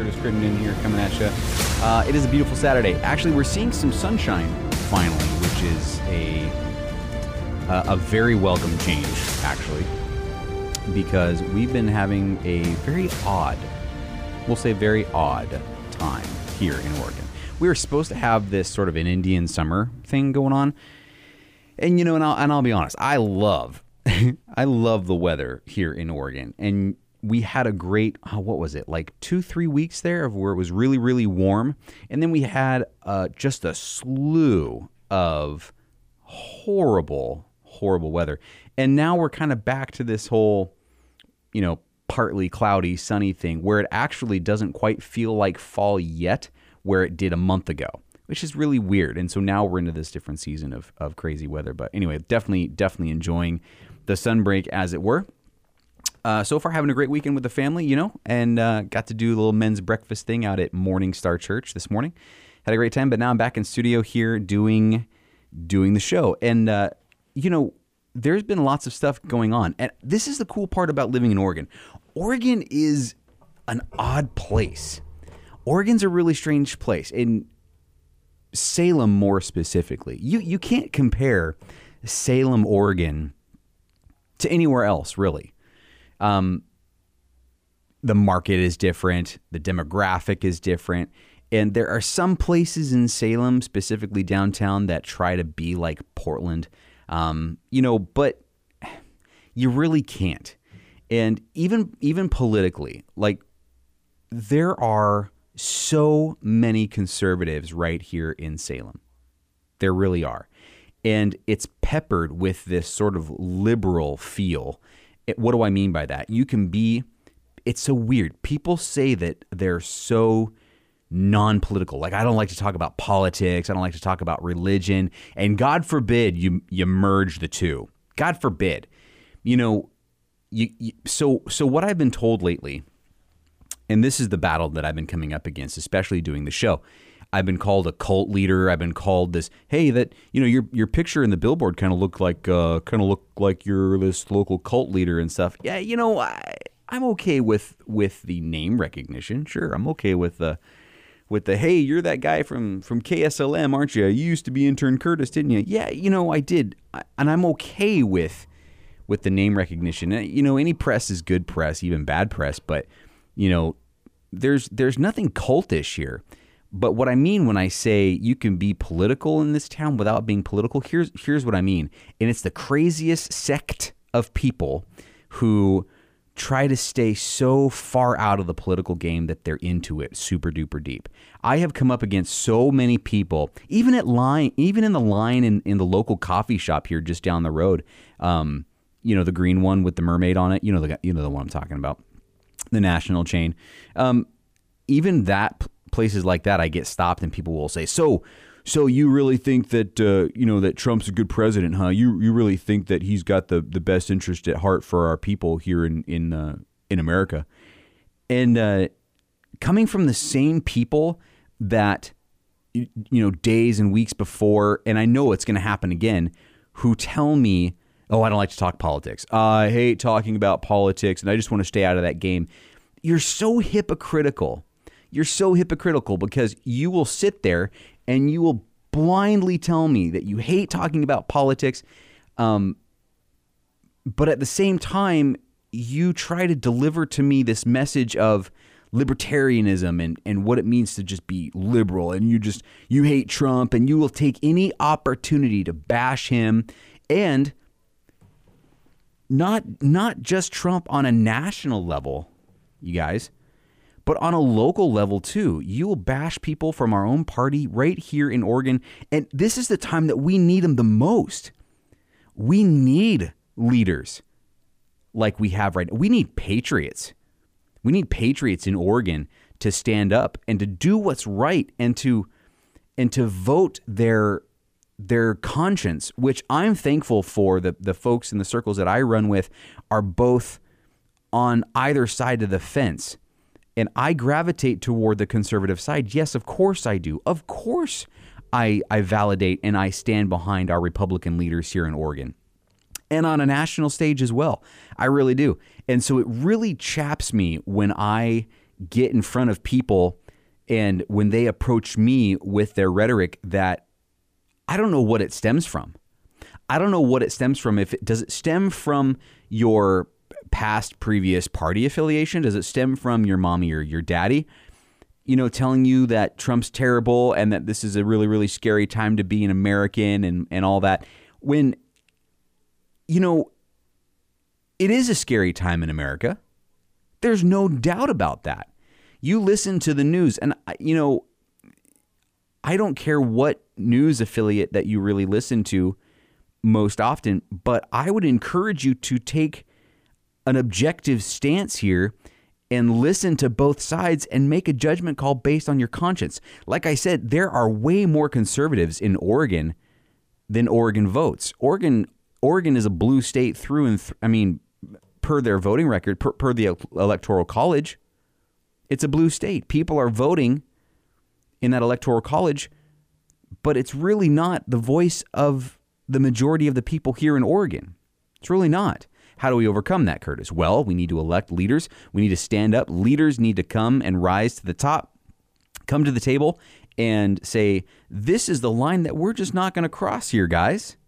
Curtis Crittenden here coming at you. Uh, it is a beautiful Saturday. Actually, we're seeing some sunshine finally, which is a uh, a very welcome change, actually, because we've been having a very odd, we'll say very odd time here in Oregon. We were supposed to have this sort of an Indian summer thing going on, and you know, and I'll, and I'll be honest, I love, I love the weather here in Oregon, and we had a great oh, what was it like two three weeks there of where it was really really warm. And then we had uh, just a slew of horrible horrible weather. And now we're kind of back to this whole you know partly cloudy sunny thing where it actually doesn't quite feel like fall yet where it did a month ago which is really weird. And so now we're into this different season of, of crazy weather. But anyway definitely definitely enjoying the sunbreak as it were uh, so far, having a great weekend with the family, you know, and uh, got to do a little men's breakfast thing out at Morning Star Church this morning. Had a great time, but now I'm back in studio here doing doing the show, and uh, you know, there's been lots of stuff going on, and this is the cool part about living in Oregon. Oregon is an odd place. Oregon's a really strange place. In Salem, more specifically, you you can't compare Salem, Oregon, to anywhere else, really. Um, the market is different, the demographic is different. And there are some places in Salem, specifically downtown, that try to be like Portland, um, you know, but you really can't. And even even politically, like there are so many conservatives right here in Salem. There really are. And it's peppered with this sort of liberal feel what do I mean by that? You can be, it's so weird. People say that they're so non political. Like, I don't like to talk about politics. I don't like to talk about religion. And God forbid you, you merge the two. God forbid. You know, you, you, so so what I've been told lately, and this is the battle that I've been coming up against, especially doing the show, I've been called a cult leader. I've been called this. Hey, that you know your your picture in the billboard kind of looked like uh, kind of looked like you're this local cult leader and stuff. Yeah, you know I I'm okay with with the name recognition. Sure, I'm okay with the with the hey, you're that guy from from KSLM, aren't you? You used to be intern Curtis, didn't you? Yeah, you know I did, and I'm okay with with the name recognition. You know, any press is good press, even bad press, but you know, there's there's nothing cultish here. But what I mean when I say you can be political in this town without being political, here's here's what I mean. And it's the craziest sect of people who try to stay so far out of the political game that they're into it super duper deep. I have come up against so many people, even at line, even in the line in, in the local coffee shop here just down the road. Um, you know, the green one with the mermaid on it. You know the you know the one I'm talking about, the national chain. Um, even that places like that, I get stopped and people will say, "So, so you really think that uh, you know that Trump's a good president, huh? You you really think that he's got the the best interest at heart for our people here in in uh, in America?" And uh, coming from the same people that you know days and weeks before, and I know it's going to happen again, who tell me, "Oh, I don't like to talk politics. I hate talking about politics, and I just want to stay out of that game." You're so hypocritical you're so hypocritical because you will sit there and you will blindly tell me that you hate talking about politics. Um, but at the same time, you try to deliver to me this message of libertarianism and, and what it means to just be liberal and you just you hate Trump and you will take any opportunity to bash him and not not just Trump on a national level, you guys, but on a local level too. You will bash people from our own party right here in Oregon. And this is the time that we need them the most. We need leaders like we have right now. We need patriots. We need patriots in Oregon to stand up and to do what's right and to and to vote their their conscience, which I'm thankful for the the folks in the circles that I run with are both on either side of the fence and I gravitate toward the conservative side. Yes, of course I do. Of course I, I validate and I stand behind our Republican leaders here in Oregon. and on a national stage as well. I really do. And so it really chaps me when I get in front of people and when they approach me with their rhetoric that I don't know what it stems from. I don't know what it stems from. If it does it stem from your past previous party affiliation? Does it stem from your mommy or your daddy? You know, telling you that Trump's terrible and that this is a really, really scary time to be an American and, and all that. When, you know, it is a scary time in America. There's no doubt about that. You listen to the news, and, you know, I don't care what news affiliate that you really listen to most often, but I would encourage you to take an objective stance here and listen to both sides and make a judgment call based on your conscience. Like I said, there are way more conservatives in Oregon than Oregon votes. Oregon Oregon is a blue state through and th- I mean per their voting record per, per the electoral college, it's a blue state. People are voting in that electoral college, but it's really not the voice of the majority of the people here in Oregon. It's really not. How do we overcome that, Curtis? Well, we need to elect leaders. We need to stand up. Leaders need to come and rise to the top, come to the table, and say, This is the line that we're just not going to cross here, guys.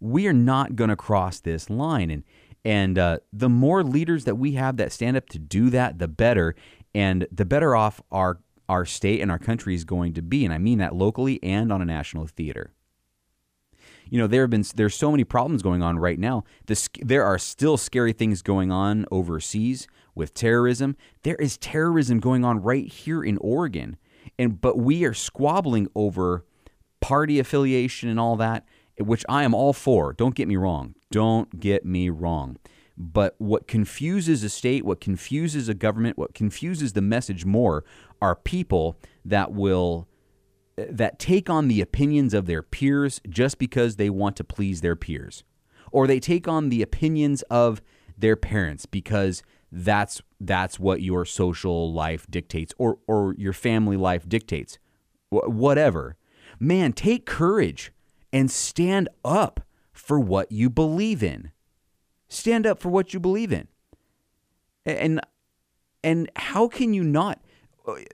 We are not going to cross this line. And and uh, the more leaders that we have that stand up to do that, the better. And the better off our our state and our country is going to be. And I mean that locally and on a national theater you know there have been there's so many problems going on right now. There are still scary things going on overseas with terrorism. There is terrorism going on right here in Oregon, and but we are squabbling over party affiliation and all that, which I am all for. Don't get me wrong. Don't get me wrong. But what confuses a state, what confuses a government, what confuses the message more are people that will that take on the opinions of their peers just because they want to please their peers, or they take on the opinions of their parents because that's that's what your social life dictates or or your family life dictates. Wh- whatever. Man, take courage and stand up for what you believe in. Stand up for what you believe in. And and how can you not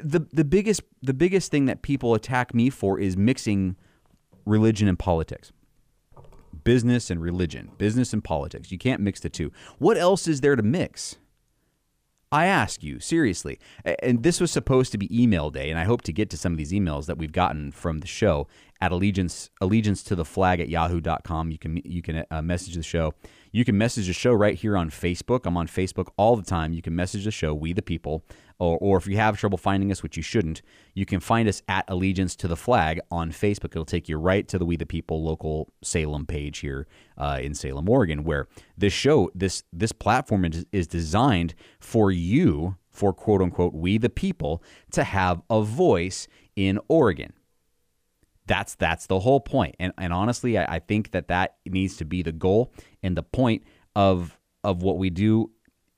the the biggest the biggest thing that people attack me for is mixing religion and politics. Business and religion, business and politics. You can't mix the two. What else is there to mix? I ask you seriously. And this was supposed to be email day, and I hope to get to some of these emails that we've gotten from the show at allegiance allegiance to the flag at yahoo.com. You can you can uh, message the show. You can message the show right here on Facebook. I'm on Facebook all the time. You can message the show, We the People or, or if you have trouble finding us, which you shouldn't, you can find us at Allegiance to the Flag on Facebook. It'll take you right to the We the People local Salem page here uh, in Salem, Oregon, where this show, this this platform is, is designed for you, for quote unquote We the People, to have a voice in Oregon. That's that's the whole point. And and honestly, I, I think that that needs to be the goal and the point of of what we do.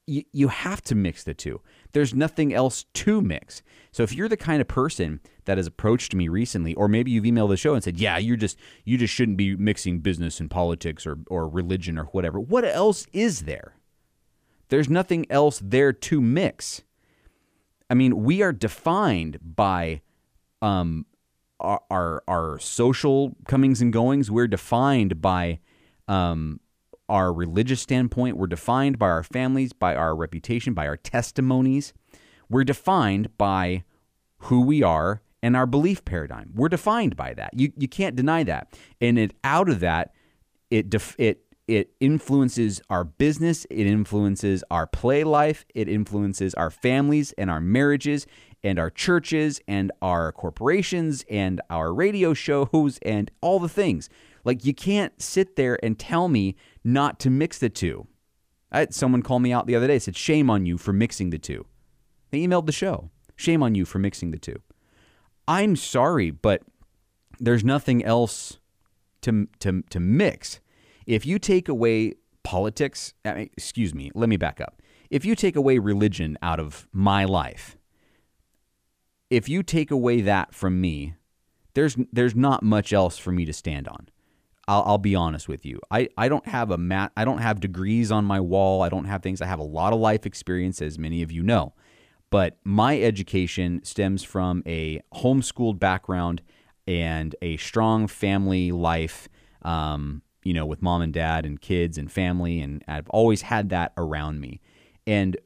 You, you have to mix the two there's nothing else to mix. So if you're the kind of person that has approached me recently, or maybe you've emailed the show and said, "Yeah, you're just you just shouldn't be mixing business and politics or or religion or whatever." What else is there? There's nothing else there to mix. I mean, we are defined by um, our, our, our social comings and goings. We're defined by um, our religious standpoint. We're defined by our families, by our reputation, by our testimonies. We're defined by who we are and our belief paradigm. We're defined by that. You you can't deny that. And it out of that, it def, it it influences our business, it influences our play life, it influences our families and our marriages and our churches and our corporations and our radio shows and all the things. Like you can't sit there and tell me not to mix the two. I had someone call me out the other day, said, Shame on you for mixing the two. They emailed the show. Shame on you for mixing the two. I'm sorry, but there's nothing else to, to, to mix. If you take away politics, excuse me, let me back up. If you take away religion out of my life, if you take away that from me, there's there's not much else for me to stand on. I'll, I'll be honest with you. I, I don't have a mat. I don't have degrees on my wall. I don't have things. I have a lot of life experience, as many of you know. But my education stems from a homeschooled background and a strong family life. Um, you know, with mom and dad and kids and family, and I've always had that around me. And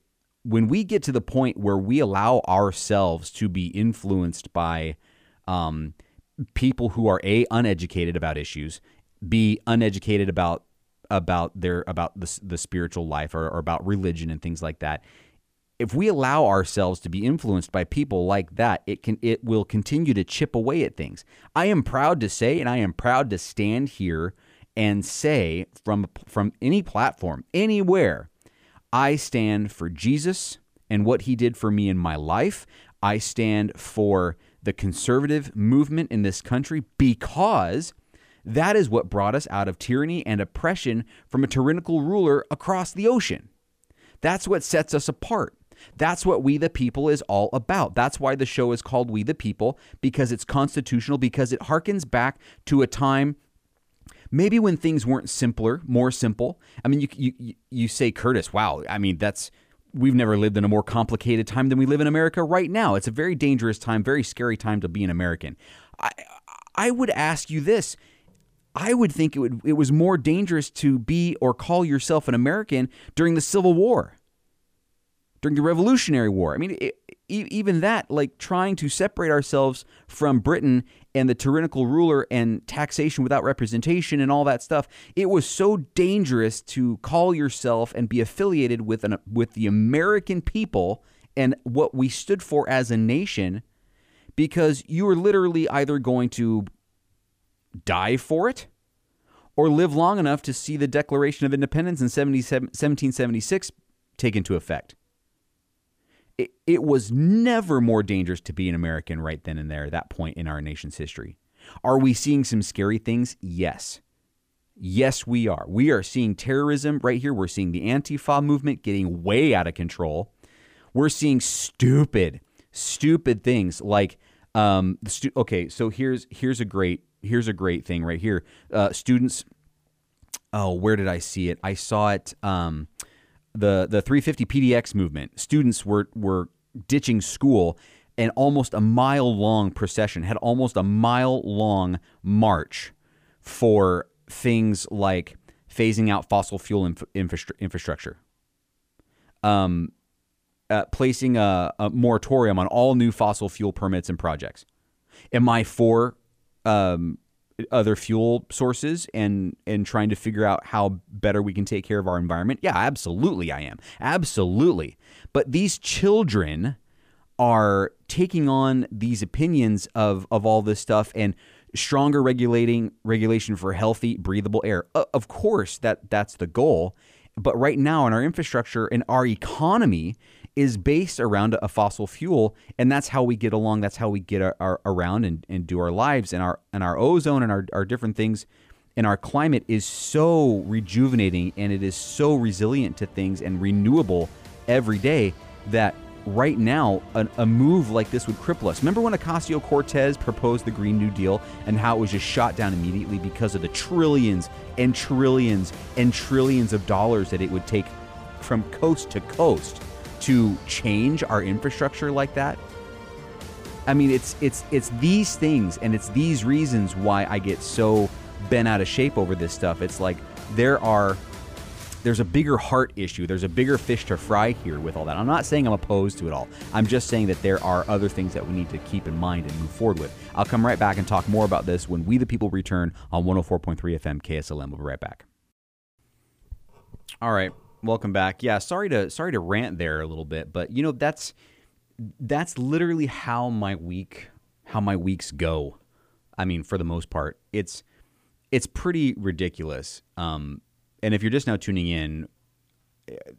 when we get to the point where we allow ourselves to be influenced by um, people who are a uneducated about issues be uneducated about about their about the, the spiritual life or, or about religion and things like that. If we allow ourselves to be influenced by people like that it can it will continue to chip away at things. I am proud to say and i am proud to stand here and say from from any platform anywhere i stand for jesus and what he did for me in my life. I stand for the conservative movement in this country because that is what brought us out of tyranny and oppression from a tyrannical ruler across the ocean. That's what sets us apart. That's what We the People is all about. That's why the show is called We the People, because it's constitutional, because it harkens back to a time maybe when things weren't simpler, more simple. I mean, you, you, you say, Curtis, wow, I mean, that's. We've never lived in a more complicated time than we live in America right now. It's a very dangerous time, very scary time to be an American. I, I would ask you this I would think it would it was more dangerous to be or call yourself an American during the Civil War, during the Revolutionary War. I mean, it, even that, like trying to separate ourselves from Britain and the tyrannical ruler and taxation without representation and all that stuff, it was so dangerous to call yourself and be affiliated with an with the American people and what we stood for as a nation, because you were literally either going to die for it or live long enough to see the Declaration of Independence in 1776 take into effect. It, it was never more dangerous to be an American right then and there, at that point in our nation's history. Are we seeing some scary things? Yes. Yes, we are. We are seeing terrorism right here. We're seeing the Antifa movement getting way out of control. We're seeing stupid, stupid things like um, stu- okay. So here's here's a great here's a great thing right here. Uh, students, oh, where did I see it? I saw it. Um, the the 350 PDX movement. Students were were ditching school and almost a mile long procession had almost a mile long march for things like phasing out fossil fuel inf- infra- infrastructure. Um, uh, placing a, a moratorium on all new fossil fuel permits and projects. Am I for um, other fuel sources and and trying to figure out how better we can take care of our environment? Yeah, absolutely I am. Absolutely. But these children are taking on these opinions of of all this stuff and stronger regulating regulation for healthy breathable air. Of course that that's the goal. But right now in our infrastructure and our economy is based around a fossil fuel, and that's how we get along. That's how we get our, our, around and, and do our lives, and our and our ozone and our, our different things. And our climate is so rejuvenating, and it is so resilient to things and renewable every day that right now a, a, move like this would cripple us. Remember when Ocasio Cortez proposed the Green New Deal and how it was just shot down immediately because of the trillions and trillions and trillions of dollars that it would take from coast to coast to change our infrastructure like that. I mean, it's it's it's these things and it's these reasons why I get so bent out of shape over this stuff. It's like there are there's a bigger heart issue. There's a bigger fish to fry here with all that. I'm not saying I'm opposed to it all. I'm just saying that there are other things that we need to keep in mind and move forward with. I'll come right back and talk more about this when We the People return on 104.3 FM KSLM. We'll be right back. All right welcome back. Yeah, sorry to sorry to rant there a little bit, but you know that's that's literally how my week how my weeks go. I mean, for the most part, it's it's pretty ridiculous. Um, and if you're just now tuning in,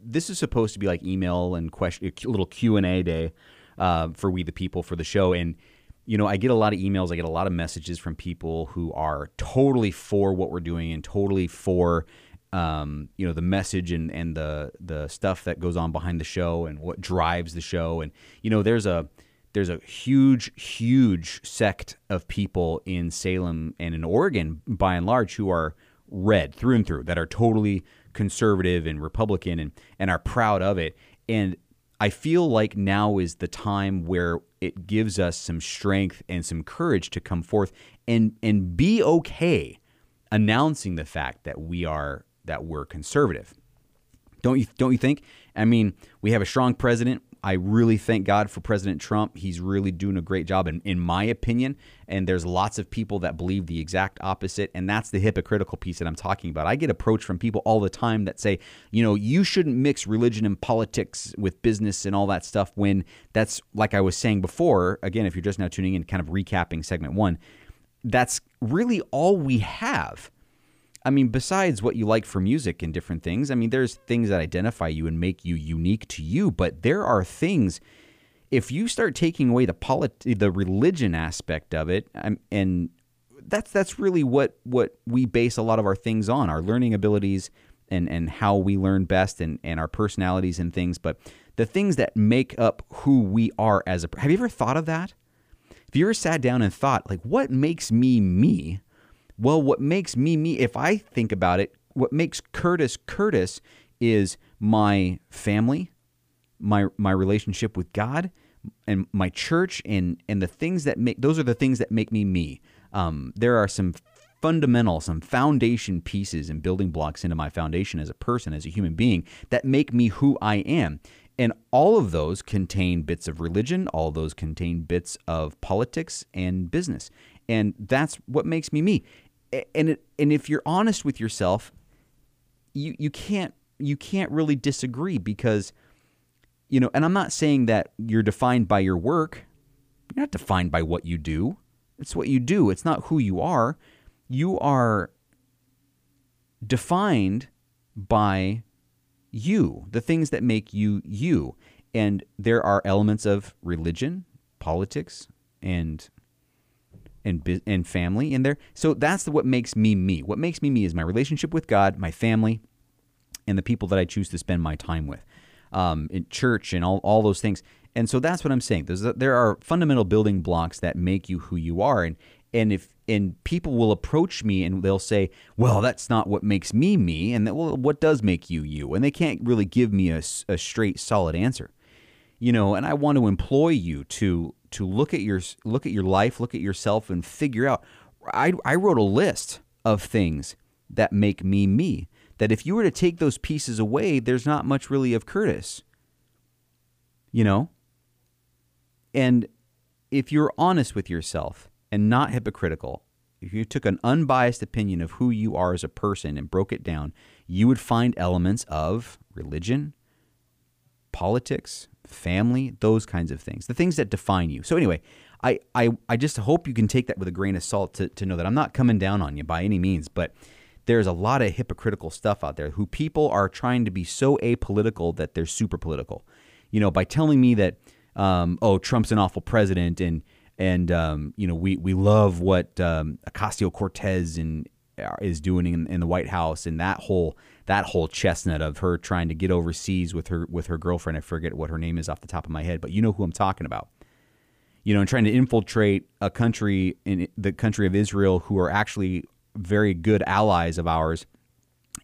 this is supposed to be like email and question, a little Q and A day uh, for we the people for the show. And you know, I get a lot of emails, I get a lot of messages from people who are totally for what we're doing and totally for um, you know the message and and the the stuff that goes on behind the show and what drives the show and you know there's a there's a huge, huge sect of people in Salem and in Oregon, by and large, who are red through and through, that are totally conservative and Republican and, and are proud of it. And I feel like now is the time where it gives us some strength and some courage to come forth and and be okay announcing the fact that we are that we're conservative. Don't you don't you think? I mean, we have a strong president. I really thank God for President Trump. He's really doing a great job, in, in my opinion. And there's lots of people that believe the exact opposite. And that's the hypocritical piece that I'm talking about. I get approached from people all the time that say, you know, you shouldn't mix religion and politics with business and all that stuff when that's, like I was saying before, again, if you're just now tuning in, kind of recapping segment one, that's really all we have I mean, besides what you like for music and different things, I mean, there's things that identify you and make you unique to you, but there are things. If you start taking away the polit- the religion aspect of it, um, and that's that's really what what we base a lot of our things on, our learning abilities and and how we learn best, and and our personalities and things. But the things that make up who we are as a have you ever thought of that? Have you ever sat down and thought like, what makes me me? Well, what makes me me, if I think about it, what makes Curtis Curtis is my family, my my relationship with God, and my church, and and the things that make those are the things that make me me. Um, there are some fundamental, some foundation pieces and building blocks into my foundation as a person, as a human being, that make me who I am. And all of those contain bits of religion, all of those contain bits of politics and business. And that's what makes me me and it, and if you're honest with yourself, you you can't you can't really disagree because you know, and I'm not saying that you're defined by your work. You're not defined by what you do. It's what you do. It's not who you are. You are defined by you, the things that make you you. And there are elements of religion, politics, and and and family in there. So that's what makes me me. What makes me me is my relationship with God, my family, and the people that I choose to spend my time with, um, in church and all all those things. And so that's what I'm saying. There's a, there are fundamental building blocks that make you who you are, and and if and people will approach me and they'll say, "Well, that's not what makes me me," and that, well, what does make you you? And they can't really give me a, a straight, solid answer, you know. And I want to employ you to to look at your look at your life, look at yourself, and figure out. I I wrote a list of things that make me me. That if you were to take those pieces away, there's not much really of Curtis. You know? And if you're honest with yourself and not hypocritical, if you took an unbiased opinion of who you are as a person and broke it down, you would find elements of religion, politics, family, those kinds of things, the things that define you. So, anyway, I, I, I just hope you can take that with a grain of salt to, to know that I'm not coming down on you by any means, but there's a lot of hypocritical stuff out there who people are trying to be so apolitical that they're super political. You know, by telling me that, um, oh, Trump's an awful president and, and um, you know, we, we love what um, Ocasio Cortez uh, is doing in, in the White House and that whole that whole chestnut of her trying to get overseas with her with her girlfriend. I forget what her name is off the top of my head, but you know who I'm talking about. You know, and trying to infiltrate a country in the country of Israel who are actually very good allies of ours,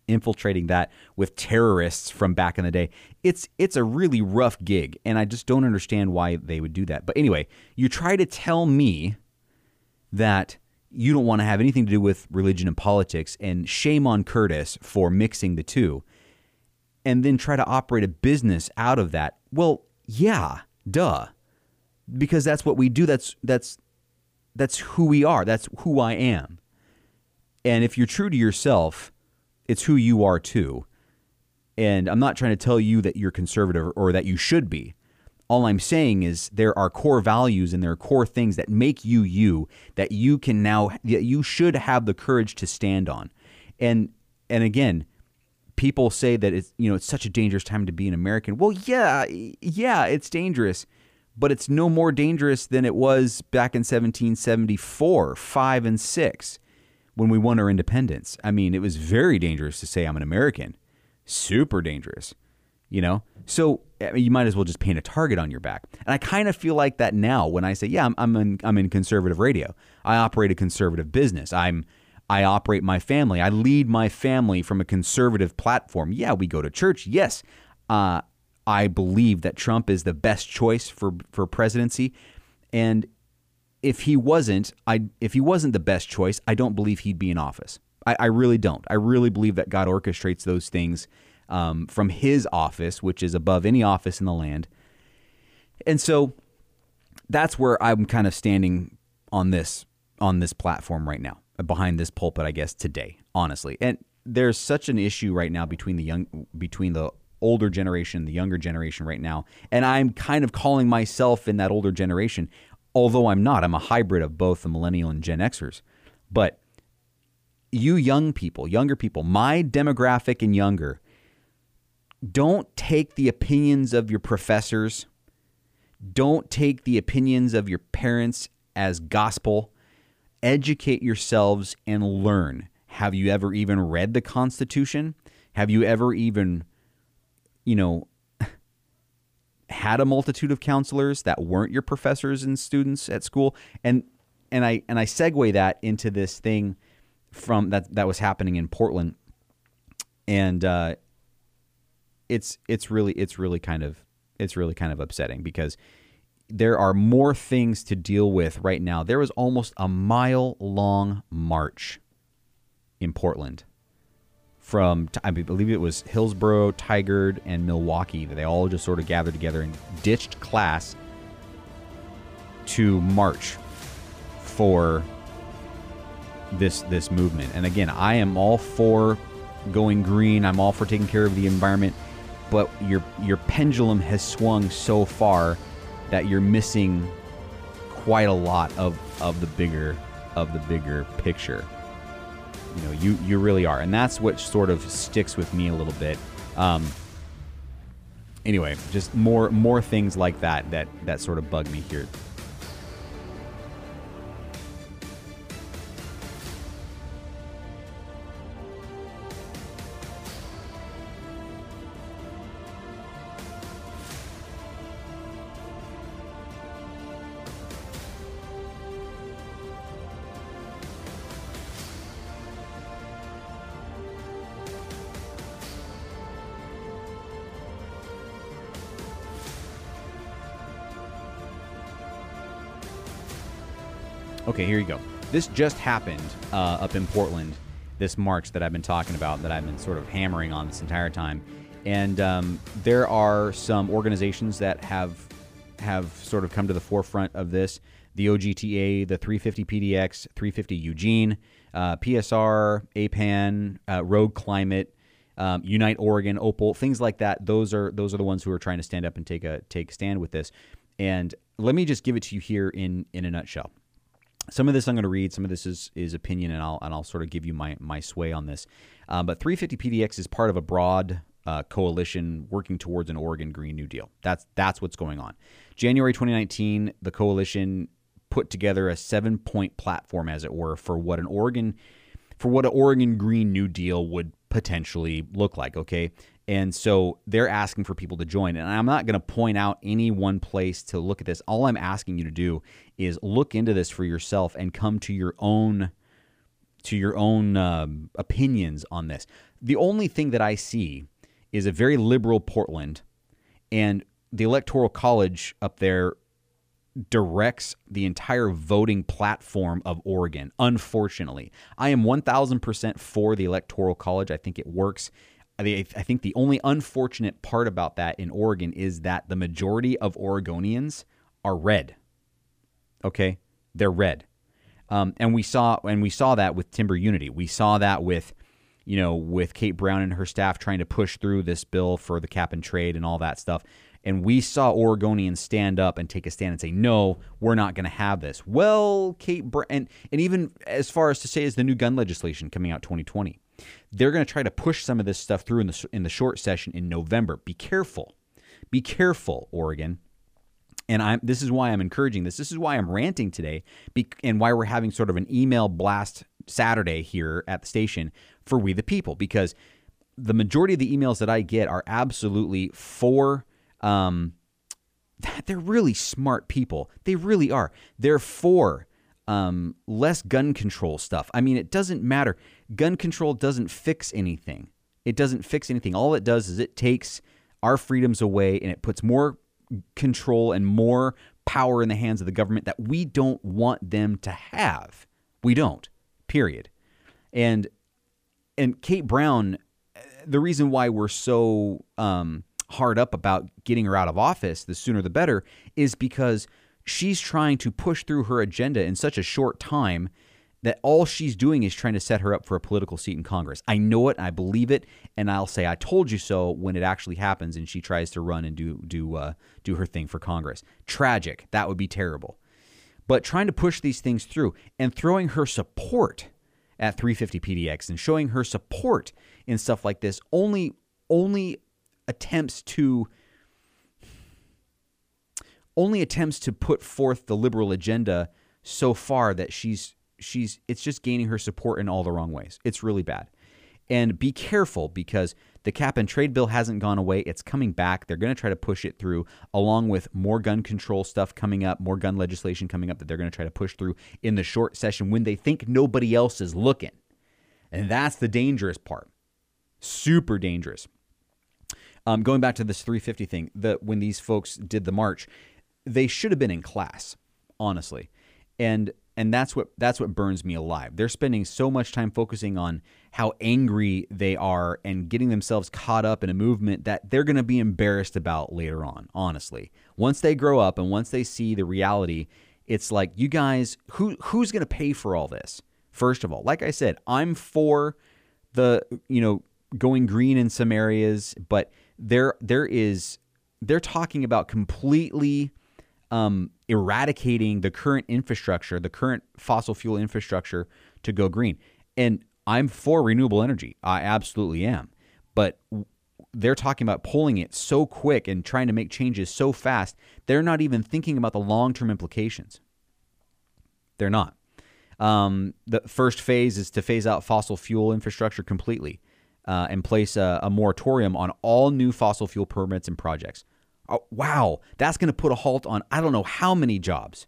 infiltrating that with terrorists from back in the day. It's it's a really rough gig, and I just don't understand why they would do that. But anyway, you try to tell me that you don't want to have anything to do with religion and politics, and shame on Curtis for mixing the two, and then try to operate a business out of that. Well, yeah, duh, because that's what we do. That's that's that's who we are. That's who I am. And if you're true to yourself, it's who you are too. And I'm not trying to tell you that you're conservative or that you should be. All I'm saying is there are core values and there are core things that make you you that you can now that you should have the courage to stand on. And and again, people say that it's you know it's such a dangerous time to be an American. Well, yeah, yeah, it's dangerous, but it's no more dangerous than it was back in 1774, 5 and 6 when we won our independence. I mean, it was very dangerous to say I'm an American. Super dangerous. You know? So I mean, you might as well just paint a target on your back. And I kind of feel like that now when I say, yeah, I'm I'm in, I'm in conservative radio. I operate a conservative business. I'm I operate my family. I lead my family from a conservative platform. Yeah, we go to church. Yes, uh, I believe that Trump is the best choice for for presidency, and if he wasn't, I if he wasn't the best choice, I don't believe he'd be in office. I, I really don't. I really believe that God orchestrates those things um, from His office, which is above any office in the land, and so that's where I'm kind of standing on this on this platform right now, behind this pulpit, I guess today, honestly. And there's such an issue right now between the young between the older generation, the younger generation right now. And I'm kind of calling myself in that older generation, although I'm not. I'm a hybrid of both the millennial and Gen Xers. But you young people, younger people, my demographic and younger, don't take the opinions of your professors, don't take the opinions of your parents as gospel. Educate yourselves and learn. Have you ever even read the Constitution? Have you ever even you know, had a multitude of counselors that weren't your professors and students at school, and and I and I segue that into this thing from that that was happening in Portland, and uh, it's it's really it's really kind of it's really kind of upsetting because there are more things to deal with right now. There was almost a mile long march in Portland from I believe it was Hillsboro, Tigard, and Milwaukie that they all just sort of gathered together and ditched class to march for this this movement. And again, I am all for going green. I'm all for taking care of the environment, but your your pendulum has swung so far that you're missing quite a lot of of the bigger of the bigger picture. You know you you really are and that's what sort of sticks with me a little bit. Um, anyway just more more things like that that that sort of bug me here Okay, here you go. This just happened uh, up in Portland, this March that I've been talking about, that I've been sort of hammering on this entire time. And um, there are some organizations that have have sort of come to the forefront of this. The OGTA, the 350 PDX, 350 Eugene, uh, PSR, APAN, uh, Rogue Climate, um, Unite Oregon, Opal, things like that. Those are those are the ones who are trying to stand up and take a take stand with this. And let me just give it to you here in in a nutshell some of this I'm going to read. Some of this is, is opinion, and I'll and I'll sort of give you my my sway on this. Um, but 350 PDX is part of a broad uh, coalition working towards an Oregon Green New Deal. That's that's what's going on. January 2019, the coalition put together a seven point platform, as it were, for what an Oregon for what an Oregon Green New Deal would potentially look like. Okay, and so they're asking for people to join. And I'm not going to point out any one place to look at this. All I'm asking you to do is look into this for yourself and come to your own to your own um, opinions on this. The only thing that I see is a very liberal Portland, and the Electoral College up there directs the entire voting platform of Oregon. Unfortunately, I am 1000% for the Electoral College. I think it works. I think the only unfortunate part about that in Oregon is that the majority of Oregonians are red. Okay, they're red, um, and we saw and we saw that with Timber Unity. We saw that with you know with Kate Brown and her staff trying to push through this bill for the cap and trade and all that stuff. And we saw Oregonians stand up and take a stand and say, "No, we're not going to have this." Well, Kate Brown, and, and even as far as to say, is the new gun legislation coming out 2020 they're going to try to push some of this stuff through in the in the short session in November. Be careful. Be careful, Oregon. And I'm this is why I'm encouraging this. This is why I'm ranting today and why we're having sort of an email blast Saturday here at the station for we the people because the majority of the emails that I get are absolutely for Um, they're really smart people. They really are. They're for um, less gun control stuff. I mean, it doesn't matter. Gun control doesn't fix anything. It doesn't fix anything. All it does is it takes our freedoms away and it puts more control and more power in the hands of the government that we don't want them to have. We don't. Period. And and Kate Brown, the reason why we're so um, hard up about getting her out of office, the sooner the better, is because she's trying to push through her agenda in such a short time that all she's doing is trying to set her up for a political seat in Congress. I know it, I believe it, and I'll say I told you so when it actually happens and she tries to run and do do uh, do her thing for Congress. Tragic. That would be terrible. But trying to push these things through and throwing her support at 350 PDX and showing her support in stuff like this only only attempts to only attempts to put forth the liberal agenda so far that she's she's it's just gaining her support in all the wrong ways. It's really bad. And be careful because the cap and trade bill hasn't gone away. It's coming back. They're going to try to push it through, along with more gun control stuff coming up, more gun legislation coming up that they're going to try to push through in the short session when they think nobody else is looking. And that's the dangerous part. Super dangerous. Um, going back to this 350 thing, that when these folks did the march, they should have been in class, honestly. And and that's what that's what burns me alive. They're spending so much time focusing on how angry they are and getting themselves caught up in a movement that they're going to be embarrassed about later on, honestly. Once they grow up and once they see the reality, it's like you guys who who's going to pay for all this? First of all, like I said, I'm for the, you know, going green in some areas, but there there is they're talking about completely um, eradicating the current infrastructure, the current fossil fuel infrastructure to go green. And I'm for renewable energy. I absolutely am. But they're talking about pulling it so quick and trying to make changes so fast, they're not even thinking about the long term implications. They're not. Um, the first phase is to phase out fossil fuel infrastructure completely uh, and place a, a moratorium on all new fossil fuel permits and projects. Oh, wow, that's going to put a halt on I don't know how many jobs.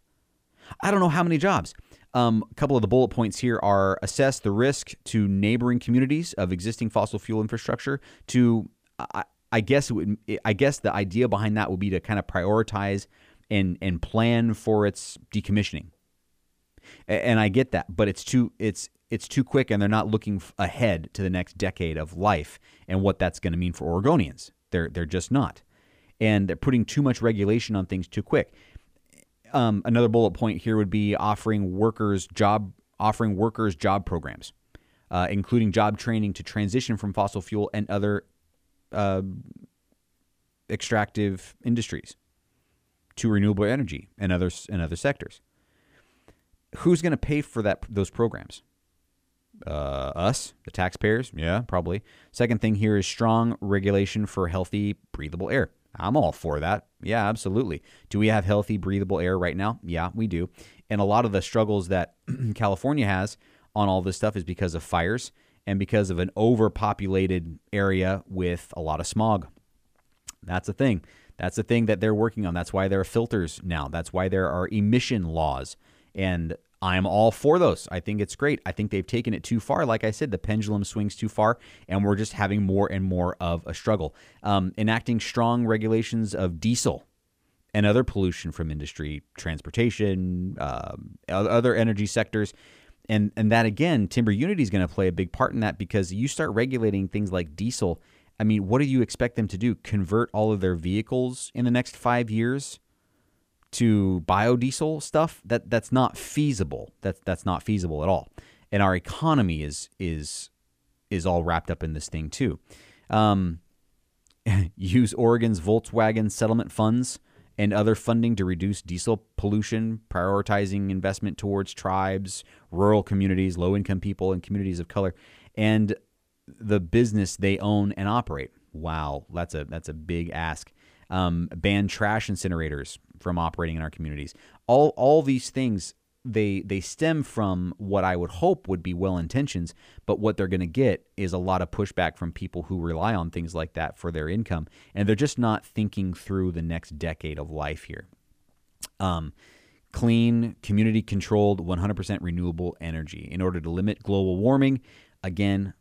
I don't know how many jobs. Um, a couple of the bullet points here are assess the risk to neighboring communities of existing fossil fuel infrastructure. To I, I guess it would, I guess the idea behind that would be to kind of prioritize and and plan for its decommissioning. And I get that, but it's too it's it's too quick, and they're not looking ahead to the next decade of life and what that's going to mean for Oregonians. They're they're just not and they're putting too much regulation on things too quick. Um, another bullet point here would be offering workers job offering workers job programs, uh, including job training to transition from fossil fuel and other uh, extractive industries to renewable energy and others and other sectors. Who's going to pay for that those programs? Uh, us, the taxpayers, yeah, probably. Second thing here is strong regulation for healthy, breathable air. I'm all for that. Yeah, absolutely. Do we have healthy, breathable air right now? Yeah, we do. And a lot of the struggles that California has on all this stuff is because of fires and because of an overpopulated area with a lot of smog. That's a thing. That's a thing that they're working on. That's why there are filters now. That's why there are emission laws. And I'm all for those. I think it's great. I think they've taken it too far. Like I said, the pendulum swings too far, and we're just having more and more of a struggle. Um, enacting strong regulations of diesel and other pollution from industry, transportation, um, other energy sectors. And, and that again, Timber Unity is going to play a big part in that because you start regulating things like diesel. I mean, what do you expect them to do? Convert all of their vehicles in the next five years? To biodiesel stuff, that that's not feasible. That's that's not feasible at all. And our economy is is is all wrapped up in this thing too. Um, use Oregon's Volkswagen settlement funds and other funding to reduce diesel pollution, prioritizing investment towards tribes, rural communities, low income people, and communities of color, and the business they own and operate. Wow, that's a that's a big ask um, ban trash incinerators from operating in our communities. All all these things they they stem from what I would hope would be well intentions, but what they're going to get is a lot of pushback from people who rely on things like that for their income, and they're just not thinking through the next decade of life here. Um, clean, community controlled, 100% renewable energy in order to limit global warming. Again,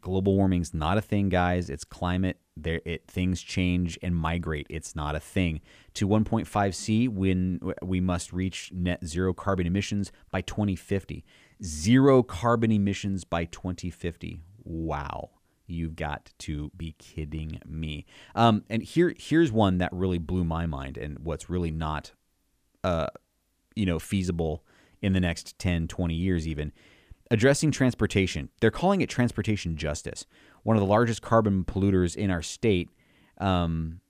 global warming's not a thing, guys. It's climate. There, it things change and migrate. It's not a thing. To 1.5 C, when we must reach net zero carbon emissions by 2050. Zero carbon emissions by 2050. Wow. You've got to be kidding me. Um, and here, here's one that really blew my mind, and what's really not, uh, you know, feasible in the next 10, 20 years, even addressing transportation. They're calling it transportation justice, one of the largest carbon polluters in our state, um,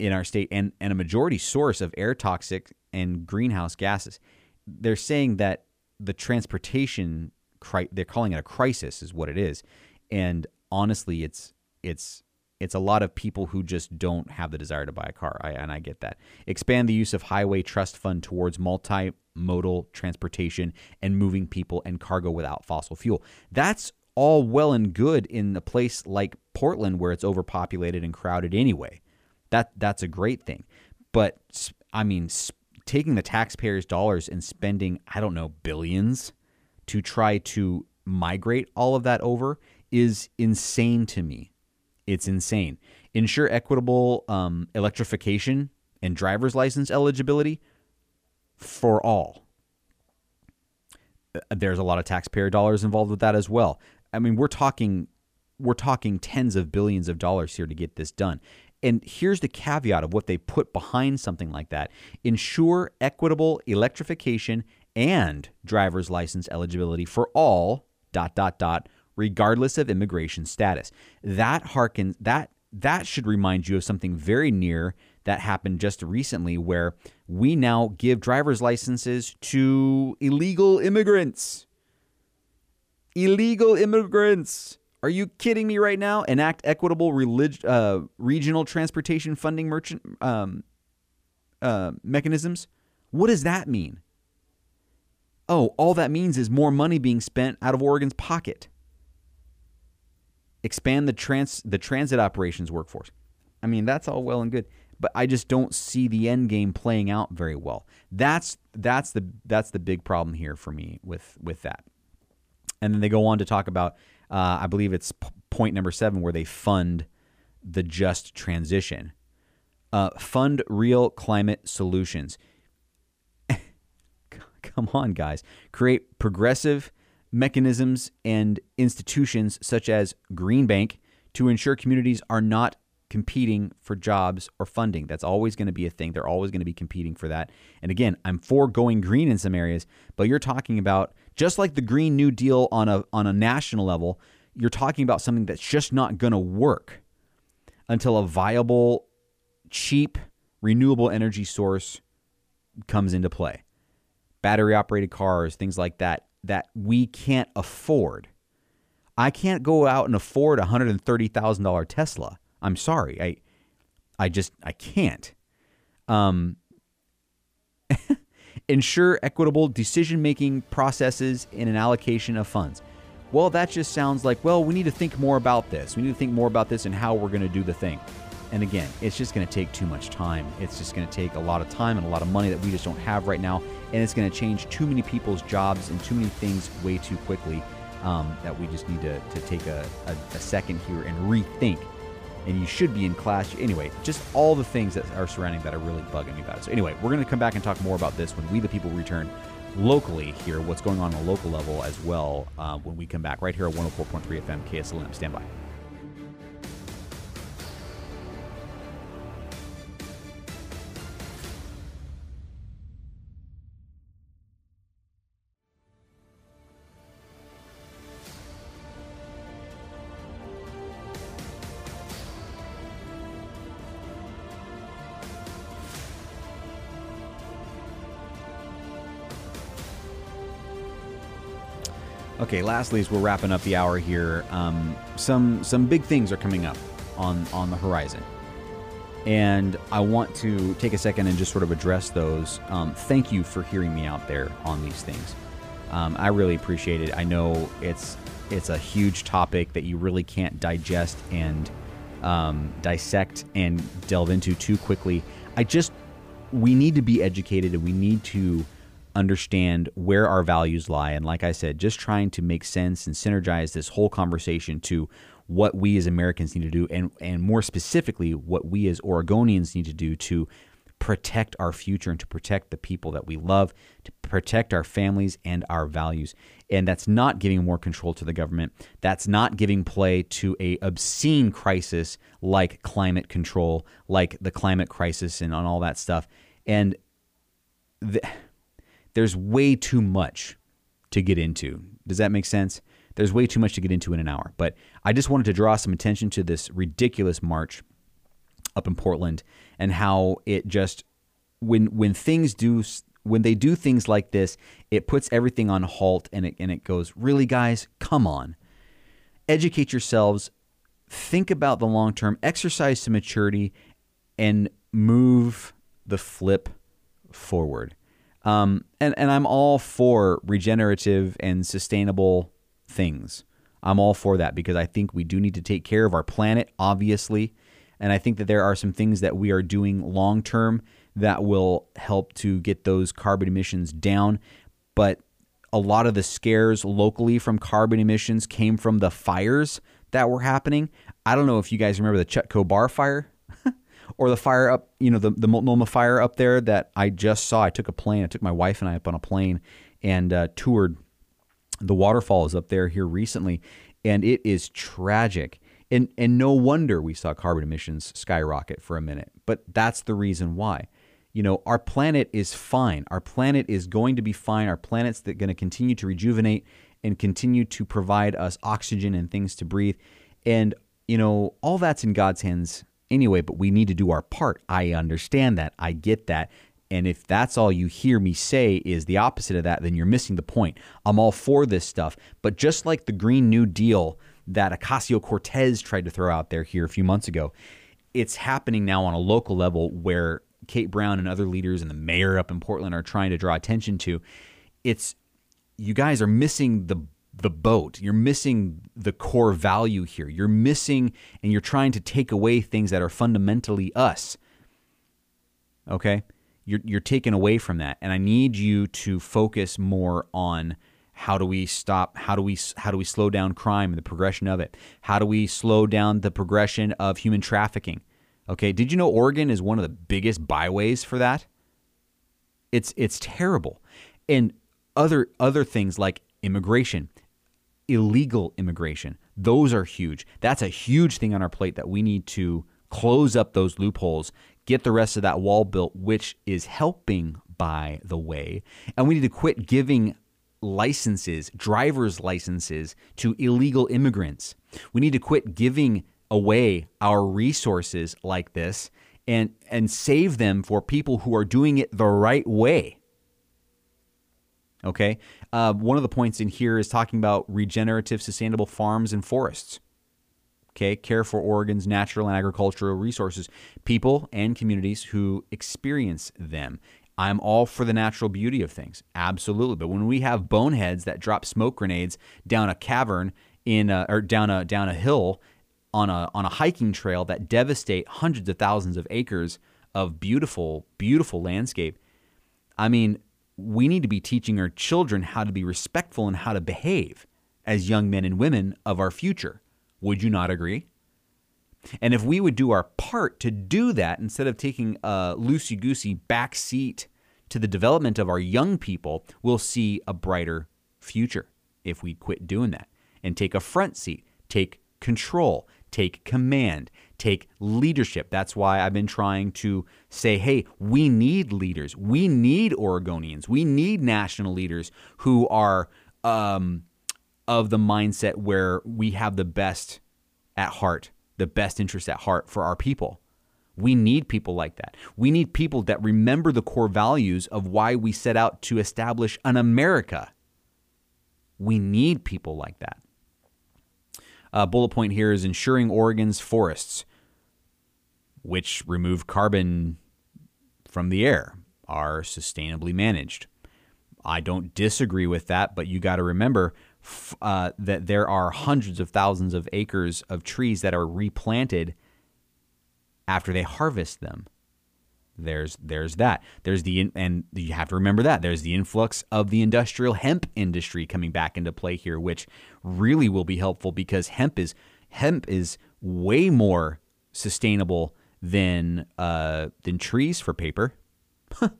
in our state, and, and a majority source of air toxic and greenhouse gases. They're saying that the transportation, cri- they're calling it a crisis, is what it is, and honestly, it's it's it's a lot of people who just don't have the desire to buy a car, I, and I get that. Expand the use of highway trust fund towards multimodal transportation and moving people and cargo without fossil fuel. That's all well and good in a place like Portland where it's overpopulated and crowded anyway. That that's a great thing. But I mean, taking the taxpayers' dollars and spending I don't know billions to try to migrate all of that over is insane to me. It's insane. Ensure equitable um, electrification and driver's license eligibility for all. Uh, there's a lot of taxpayer dollars involved with that as well. I mean, we're talking we're talking tens of billions of dollars here to get this done. And here's the caveat of what they put behind something like that. Ensure equitable electrification and driver's license eligibility for all dot dot dot regardless of immigration status. That harkens that that should remind you of something very near that happened just recently where we now give driver's licenses to illegal immigrants. Illegal immigrants. Are you kidding me right now? Enact equitable relig- uh, regional transportation funding merchant um, uh, mechanisms. What does that mean? Oh, all that means is more money being spent out of Oregon's pocket expand the trans the transit operations workforce. I mean, that's all well and good, but I just don't see the end game playing out very well. That's that's the that's the big problem here for me with with that. And then they go on to talk about, uh, I believe it's p- point number seven, where they fund the just transition. Uh, fund real climate solutions. Come on, guys. Create progressive mechanisms and institutions such as Green Bank to ensure communities are not competing for jobs or funding. That's always going to be a thing. They're always going to be competing for that. And again, I'm for going green in some areas, but you're talking about just like the Green New Deal on a on a national level, you're talking about something that's just not going to work until a viable, cheap, renewable energy source comes into play. Battery operated cars, things like that that we can't afford. I can't go out and afford a hundred and thirty thousand dollar Tesla. I'm sorry, I, I just I can't. Um, ensure equitable decision making processes in an allocation of funds. Well, that just sounds like well, we need to think more about this. We need to think more about this and how we're going to do the thing. And again, it's just going to take too much time. It's just going to take a lot of time and a lot of money that we just don't have right now. And it's going to change too many people's jobs and too many things way too quickly um, that we just need to, to take a, a, a second here and rethink. And you should be in class. Anyway, just all the things that are surrounding that are really bugging me about it. So, anyway, we're going to come back and talk more about this when we, the people, return locally here, what's going on on a local level as well uh, when we come back right here at 104.3 FM KSLM. Stand by. Okay, lastly, as we're wrapping up the hour here, um, some some big things are coming up on on the horizon. And I want to take a second and just sort of address those. Um, thank you for hearing me out there on these things. Um, I really appreciate it. I know it's it's a huge topic that you really can't digest and um, dissect and delve into too quickly. I just we need to be educated and we need to understand where our values lie. And like I said, just trying to make sense and synergize this whole conversation to what we as Americans need to do, and and more specifically, what we as Oregonians need to do to protect our future and to protect the people that we love, to protect our families and our values. And that's not giving more control to the government. That's not giving play to a obscene crisis like climate control, like the climate crisis and on all that stuff. And the, there's way too much to get into. Does that make sense? There's way too much to get into in an hour. But I just wanted to draw some attention to this ridiculous march up in Portland and how it just when when things do when they do things like this, it puts everything on halt and it and it goes, "Really guys, come on. Educate yourselves, think about the long term, exercise some maturity and move the flip forward." Um, and, and I'm all for regenerative and sustainable things. I'm all for that because I think we do need to take care of our planet, obviously. And I think that there are some things that we are doing long term that will help to get those carbon emissions down. But a lot of the scares locally from carbon emissions came from the fires that were happening. I don't know if you guys remember the Chetco Bar fire or the fire up, you know, the, the Multnomah fire up there that I just saw. I took a plane, I took my wife and I up on a plane and uh, toured the waterfalls up there here recently, and it is tragic. And, and no wonder we saw carbon emissions skyrocket for a minute. But that's the reason why. You know, our planet is fine. Our planet is going to be fine. Our planet's going to continue to rejuvenate and continue to provide us oxygen and things to breathe. And, you know, all that's in God's hands anyway, but we need to do our part. I understand that. I get that. And if that's all you hear me say is the opposite of that, then you're missing the point. I'm all for this stuff. But just like the Green New Deal that Ocasio Cortez tried to throw out there here a few months ago, it's happening now on a local level where Kate Brown and other leaders and the mayor up in Portland are trying to draw attention to. It's you guys are missing the the boat. You're missing the core value here. You're missing and you're trying to take away things that are fundamentally us. Okay? you're you're taken away from that and i need you to focus more on how do we stop how do we how do we slow down crime and the progression of it how do we slow down the progression of human trafficking okay did you know oregon is one of the biggest byways for that it's it's terrible and other other things like immigration illegal immigration those are huge that's a huge thing on our plate that we need to close up those loopholes get the rest of that wall built, which is helping, by the way. And we need to quit giving licenses, driver's licenses, to illegal immigrants. We need to quit giving away our resources like this and, and save them for people who are doing it the right way. Okay. Uh, one of the points in here is talking about regenerative, sustainable farms and forests okay, care for Oregon's natural and agricultural resources, people and communities who experience them. I'm all for the natural beauty of things, absolutely. But when we have boneheads that drop smoke grenades down a cavern in a, or down a down a hill on a on a hiking trail that devastate hundreds of thousands of acres of beautiful beautiful landscape, I mean, we need to be teaching our children how to be respectful and how to behave as young men and women of our future. Would you not agree? And if we would do our part to do that instead of taking a loosey goosey back seat to the development of our young people, we'll see a brighter future if we quit doing that and take a front seat, take control, take command, take leadership. That's why I've been trying to say, hey, we need leaders. We need Oregonians. We need national leaders who are um, of the mindset where we have the best at heart, the best interest at heart for our people. We need people like that. We need people that remember the core values of why we set out to establish an America. We need people like that. A bullet point here is ensuring Oregon's forests. Which remove carbon from the air, are sustainably managed. I don't disagree with that, but you got to remember uh, that there are hundreds of thousands of acres of trees that are replanted after they harvest them. There's there's that. There's the and you have to remember that there's the influx of the industrial hemp industry coming back into play here, which really will be helpful because hemp is hemp is way more sustainable than uh, than trees for paper.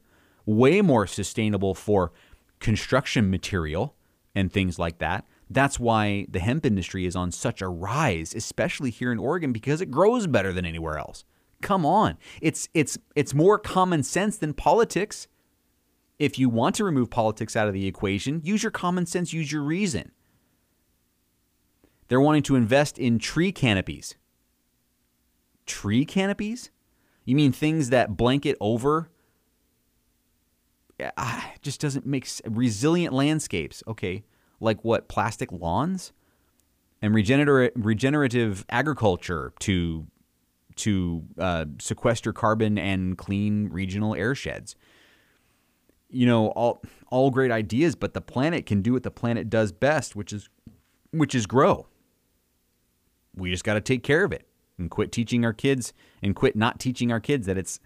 way more sustainable for construction material and things like that. That's why the hemp industry is on such a rise, especially here in Oregon, because it grows better than anywhere else. Come on. It's it's it's more common sense than politics. If you want to remove politics out of the equation, use your common sense, use your reason. They're wanting to invest in tree canopies. Tree canopies? You mean things that blanket over ah, just doesn't make resilient landscapes. Okay, like what? Plastic lawns and regenerative regenerative agriculture to to uh, sequester carbon and clean regional airsheds. You know, all all great ideas, but the planet can do what the planet does best, which is which is grow. We just got to take care of it and quit teaching our kids and quit not teaching our kids that it's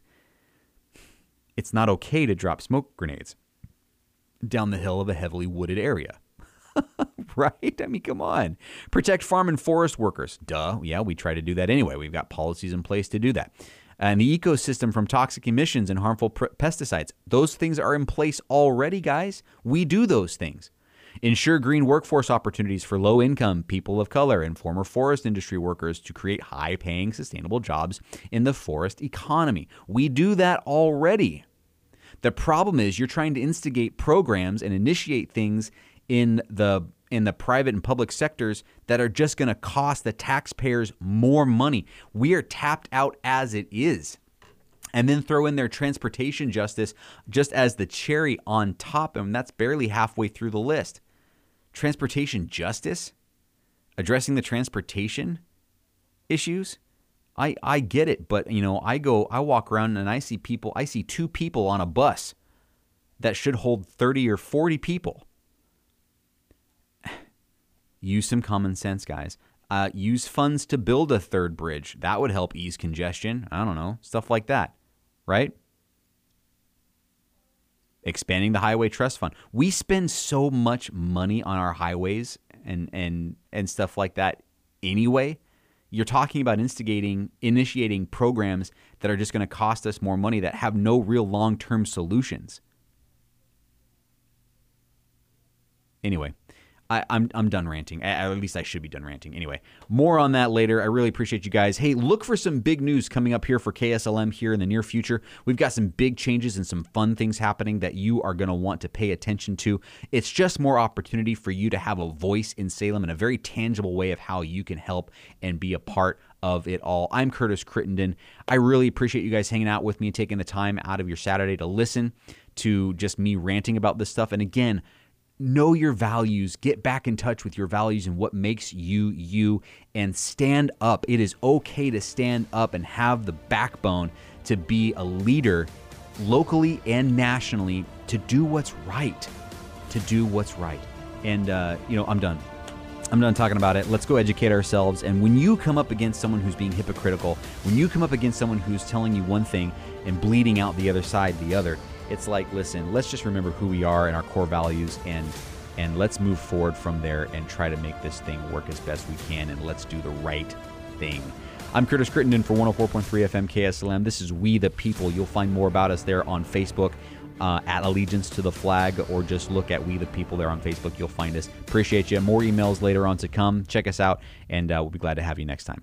it's not okay to drop smoke grenades down the hill of a heavily wooded area. right? I mean, come on. Protect farm and forest workers. Duh. Yeah, we try to do that anyway. We've got policies in place to do that. And the ecosystem from toxic emissions and harmful pr- pesticides. Those things are in place already, guys. We do those things. Ensure green workforce opportunities for low income people of color and former forest industry workers to create high paying, sustainable jobs in the forest economy. We do that already. The problem is you're trying to instigate programs and initiate things in the in the private and public sectors that are just going to cost the taxpayers more money. We are tapped out as it is. And then throw in their transportation justice just as the cherry on top, and that's barely halfway through the list. Transportation justice? Addressing the transportation issues? I I get it, but you know, I go I walk around and I see people, I see two people on a bus that should hold 30 or 40 people. Use some common sense, guys. Uh, use funds to build a third bridge. That would help ease congestion. I don't know, stuff like that, right? Expanding the highway trust fund. We spend so much money on our highways and and and stuff like that anyway you're talking about instigating, initiating programs that are just going to cost us more money that have no real long term solutions. Anyway, I, am I'm, I'm done ranting. At least I should be done ranting. Anyway, more on that later. I really appreciate you guys. Hey, look for some big news coming up here for KSLM here in the near future. We've got some big changes and some fun things happening that you are going to want to pay attention to. It's just more opportunity for you to have a voice in Salem in a very tangible way of how you can help and be a part of it all. I'm Curtis Crittenden. I really appreciate you guys hanging out with me and taking the time out of your Saturday to listen to just me ranting about this stuff. And again, know your values, get back in touch with your values and what makes you you, and stand up. It is okay to stand up and have the backbone to be a leader locally and nationally to do what's right. To do what's right. And, uh, you know, I'm done. I'm done talking about it. Let's go educate ourselves. And when you come up against someone who's being hypocritical, when you come up against someone who's telling you one thing and bleeding out the other side the other, it's like, listen, let's just remember who we are and our core values and and let's move forward from there and try to make this thing work as best we can and let's do the right thing. I'm Curtis Crittenden for 104.3 FM KSLM. This is We the People. You'll find more about us there on Facebook uh, at Allegiance to the Flag or just look at We the People there on Facebook. You'll find us. Appreciate you. More emails later on to come. Check us out, and uh, we'll be glad to have you next time.